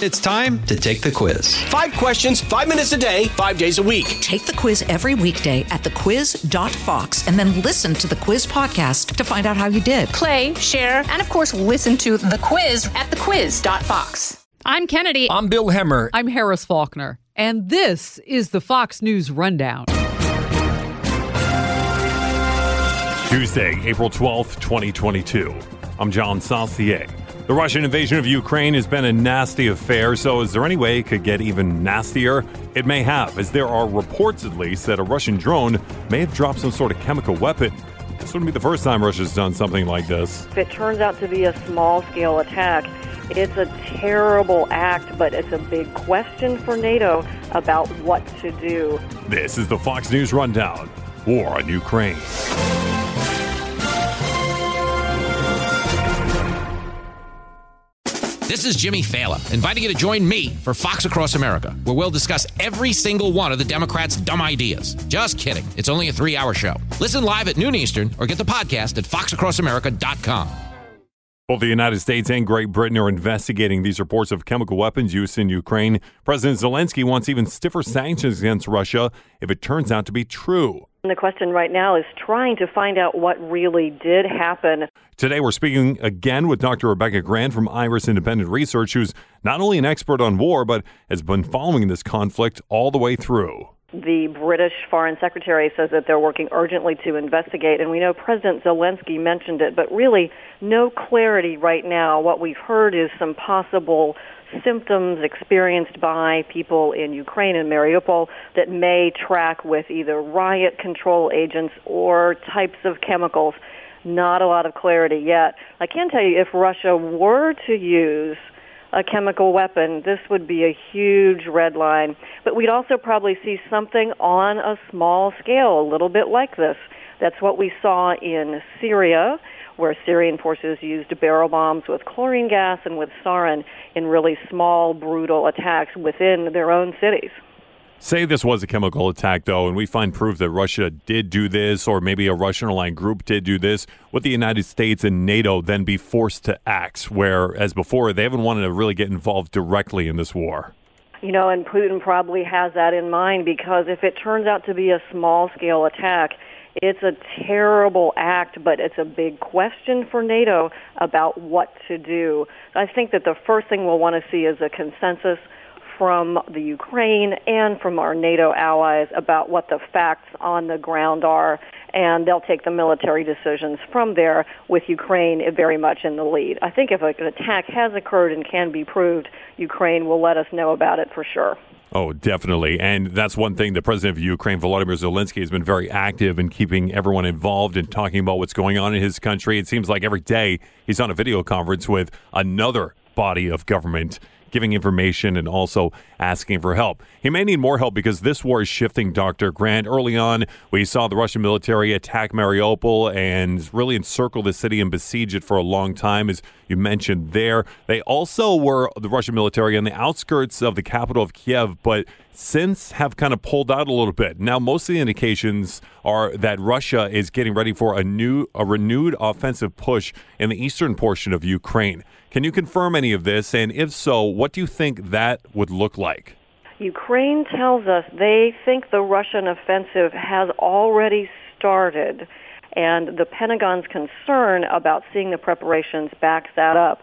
It's time to take the quiz. Five questions, five minutes a day, five days a week. Take the quiz every weekday at thequiz.fox and then listen to the quiz podcast to find out how you did. Play, share, and of course, listen to the quiz at thequiz.fox. I'm Kennedy. I'm Bill Hemmer. I'm Harris Faulkner. And this is the Fox News Rundown. Tuesday, April 12th, 2022. I'm John Saucier. The Russian invasion of Ukraine has been a nasty affair, so is there any way it could get even nastier? It may have, as there are reports at least that a Russian drone may have dropped some sort of chemical weapon. This wouldn't be the first time Russia's done something like this. If it turns out to be a small scale attack, it's a terrible act, but it's a big question for NATO about what to do. This is the Fox News Rundown War on Ukraine. This is Jimmy Failla, inviting you to join me for Fox Across America, where we'll discuss every single one of the Democrats' dumb ideas. Just kidding. It's only a three hour show. Listen live at noon Eastern or get the podcast at foxacrossamerica.com. Both the United States and Great Britain are investigating these reports of chemical weapons use in Ukraine. President Zelensky wants even stiffer sanctions against Russia if it turns out to be true. And the question right now is trying to find out what really did happen. Today, we're speaking again with Dr. Rebecca Grant from Iris Independent Research, who's not only an expert on war, but has been following this conflict all the way through. The British Foreign Secretary says that they're working urgently to investigate, and we know President Zelensky mentioned it, but really no clarity right now. What we've heard is some possible symptoms experienced by people in Ukraine and Mariupol that may track with either riot control agents or types of chemicals. Not a lot of clarity yet. I can tell you if Russia were to use a chemical weapon, this would be a huge red line. But we'd also probably see something on a small scale, a little bit like this. That's what we saw in Syria where Syrian forces used barrel bombs with chlorine gas and with sarin in really small, brutal attacks within their own cities. Say this was a chemical attack, though, and we find proof that Russia did do this, or maybe a Russian aligned group did do this. Would the United States and NATO then be forced to act, where, as before, they haven't wanted to really get involved directly in this war? You know, and Putin probably has that in mind because if it turns out to be a small scale attack, it's a terrible act, but it's a big question for NATO about what to do. I think that the first thing we'll want to see is a consensus from the Ukraine and from our NATO allies about what the facts on the ground are, and they'll take the military decisions from there with Ukraine very much in the lead. I think if an attack has occurred and can be proved, Ukraine will let us know about it for sure. Oh, definitely. And that's one thing the president of Ukraine, Volodymyr Zelensky, has been very active in keeping everyone involved and talking about what's going on in his country. It seems like every day he's on a video conference with another body of government giving information and also asking for help. He may need more help because this war is shifting, Dr. Grant. Early on, we saw the Russian military attack Mariupol and really encircle the city and besiege it for a long time, as you mentioned there. They also were the Russian military on the outskirts of the capital of Kiev, but since have kind of pulled out a little bit. Now, most of the indications are that Russia is getting ready for a new, a renewed offensive push in the eastern portion of Ukraine. Can you confirm any of this? And if so, what do you think that would look like? Ukraine tells us they think the Russian offensive has already started. And the Pentagon's concern about seeing the preparations backs that up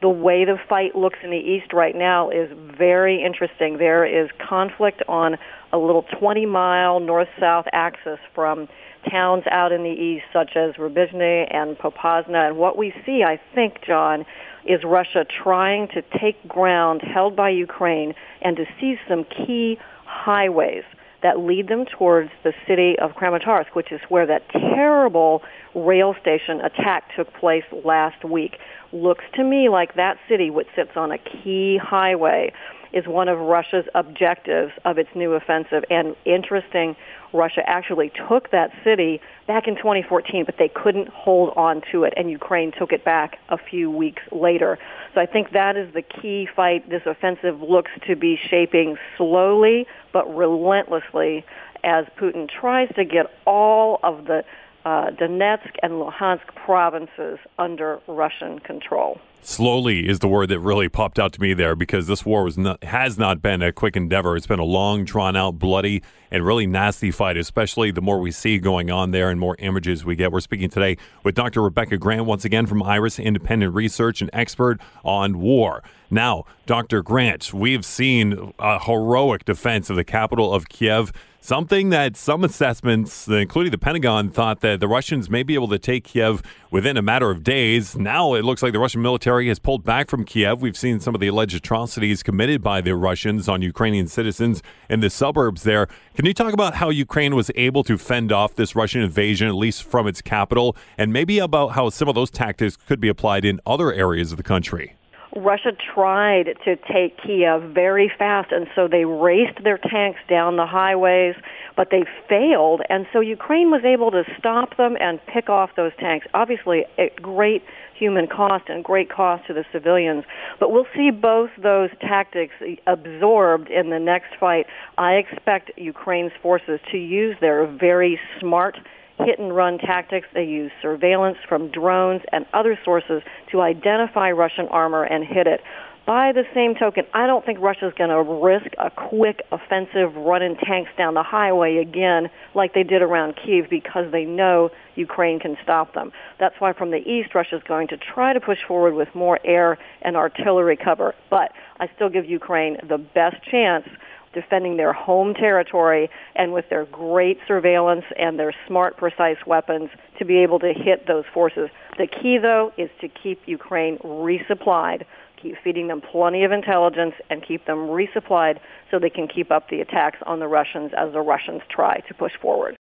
the way the fight looks in the East right now is very interesting. There is conflict on a little 20 mile north-south axis from towns out in the east such as Rubizhny and Popasna. And what we see, I think, John, is Russia trying to take ground held by Ukraine and to seize some key highways that lead them towards the city of Kramatorsk, which is where that terrible rail station attack took place last week looks to me like that city, which sits on a key highway, is one of Russia's objectives of its new offensive. And interesting, Russia actually took that city back in 2014, but they couldn't hold on to it, and Ukraine took it back a few weeks later. So I think that is the key fight. This offensive looks to be shaping slowly but relentlessly as Putin tries to get all of the uh, Donetsk and Luhansk provinces under Russian control. Slowly is the word that really popped out to me there because this war was not, has not been a quick endeavor. It's been a long, drawn out, bloody, and really nasty fight, especially the more we see going on there and more images we get. We're speaking today with Dr. Rebecca Grant, once again from IRIS Independent Research, an expert on war. Now, Dr. Grant, we've seen a heroic defense of the capital of Kiev Something that some assessments, including the Pentagon, thought that the Russians may be able to take Kiev within a matter of days. Now it looks like the Russian military has pulled back from Kiev. We've seen some of the alleged atrocities committed by the Russians on Ukrainian citizens in the suburbs there. Can you talk about how Ukraine was able to fend off this Russian invasion, at least from its capital, and maybe about how some of those tactics could be applied in other areas of the country? Russia tried to take Kiev very fast, and so they raced their tanks down the highways, but they failed, and so Ukraine was able to stop them and pick off those tanks. Obviously, at great human cost and great cost to the civilians. But we'll see both those tactics absorbed in the next fight. I expect Ukraine's forces to use their very smart hit and run tactics. They use surveillance from drones and other sources to identify Russian armor and hit it. By the same token, I don't think Russia's going to risk a quick offensive running tanks down the highway again like they did around Kiev because they know Ukraine can stop them. That's why from the east, Russia's going to try to push forward with more air and artillery cover. But I still give Ukraine the best chance defending their home territory and with their great surveillance and their smart, precise weapons to be able to hit those forces. The key, though, is to keep Ukraine resupplied, keep feeding them plenty of intelligence, and keep them resupplied so they can keep up the attacks on the Russians as the Russians try to push forward.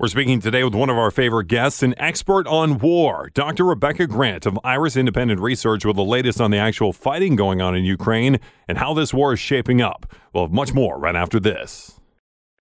We're speaking today with one of our favorite guests, an expert on war, Dr. Rebecca Grant of Iris Independent Research, with the latest on the actual fighting going on in Ukraine and how this war is shaping up. We'll have much more right after this.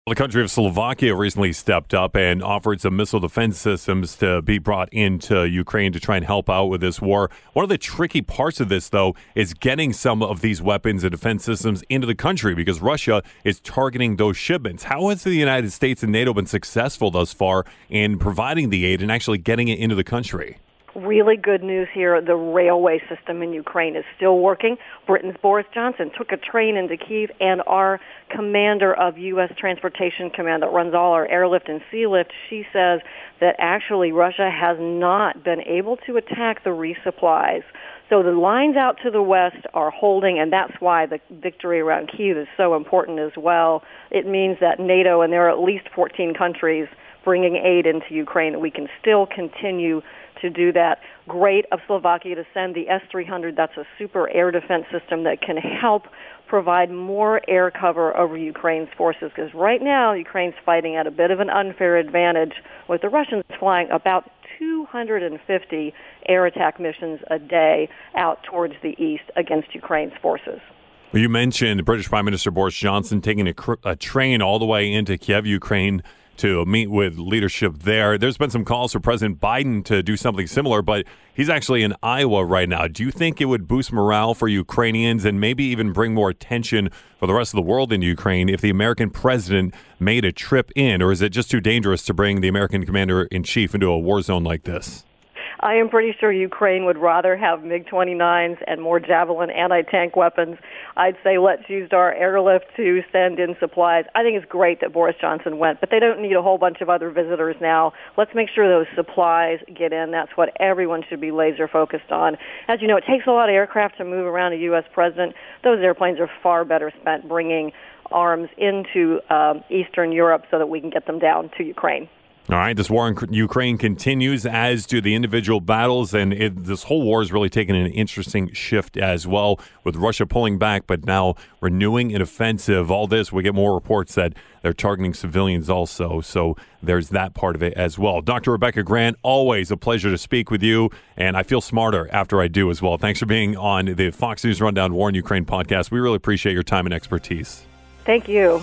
The country of Slovakia recently stepped up and offered some missile defense systems to be brought into Ukraine to try and help out with this war. One of the tricky parts of this, though, is getting some of these weapons and defense systems into the country because Russia is targeting those shipments. How has the United States and NATO been successful thus far in providing the aid and actually getting it into the country? Really good news here. The railway system in Ukraine is still working. Britain's Boris Johnson took a train into Kiev, and our commander of U.S. Transportation Command that runs all our airlift and sea lift, she says that actually Russia has not been able to attack the resupplies. So the lines out to the west are holding, and that's why the victory around Kiev is so important as well. It means that NATO, and there are at least 14 countries bringing aid into Ukraine, we can still continue to do that. Great of Slovakia to send the S-300. That's a super air defense system that can help provide more air cover over Ukraine's forces because right now Ukraine's fighting at a bit of an unfair advantage with the Russians flying about 250 air attack missions a day out towards the east against Ukraine's forces. You mentioned British Prime Minister Boris Johnson taking a, a train all the way into Kiev, Ukraine to meet with leadership there. There's been some calls for President Biden to do something similar, but he's actually in Iowa right now. Do you think it would boost morale for Ukrainians and maybe even bring more attention for the rest of the world in Ukraine if the American president made a trip in, or is it just too dangerous to bring the American commander in chief into a war zone like this? I am pretty sure Ukraine would rather have MiG-29s and more Javelin anti-tank weapons. I'd say let's use our airlift to send in supplies. I think it's great that Boris Johnson went, but they don't need a whole bunch of other visitors now. Let's make sure those supplies get in. That's what everyone should be laser focused on. As you know, it takes a lot of aircraft to move around a U.S. president. Those airplanes are far better spent bringing arms into um, Eastern Europe so that we can get them down to Ukraine. All right, this war in Ukraine continues, as do the individual battles, and it, this whole war has really taken an interesting shift as well, with Russia pulling back, but now renewing an offensive. All this, we get more reports that they're targeting civilians also, so there's that part of it as well. Dr. Rebecca Grant, always a pleasure to speak with you, and I feel smarter after I do as well. Thanks for being on the Fox News Rundown War in Ukraine podcast. We really appreciate your time and expertise. Thank you.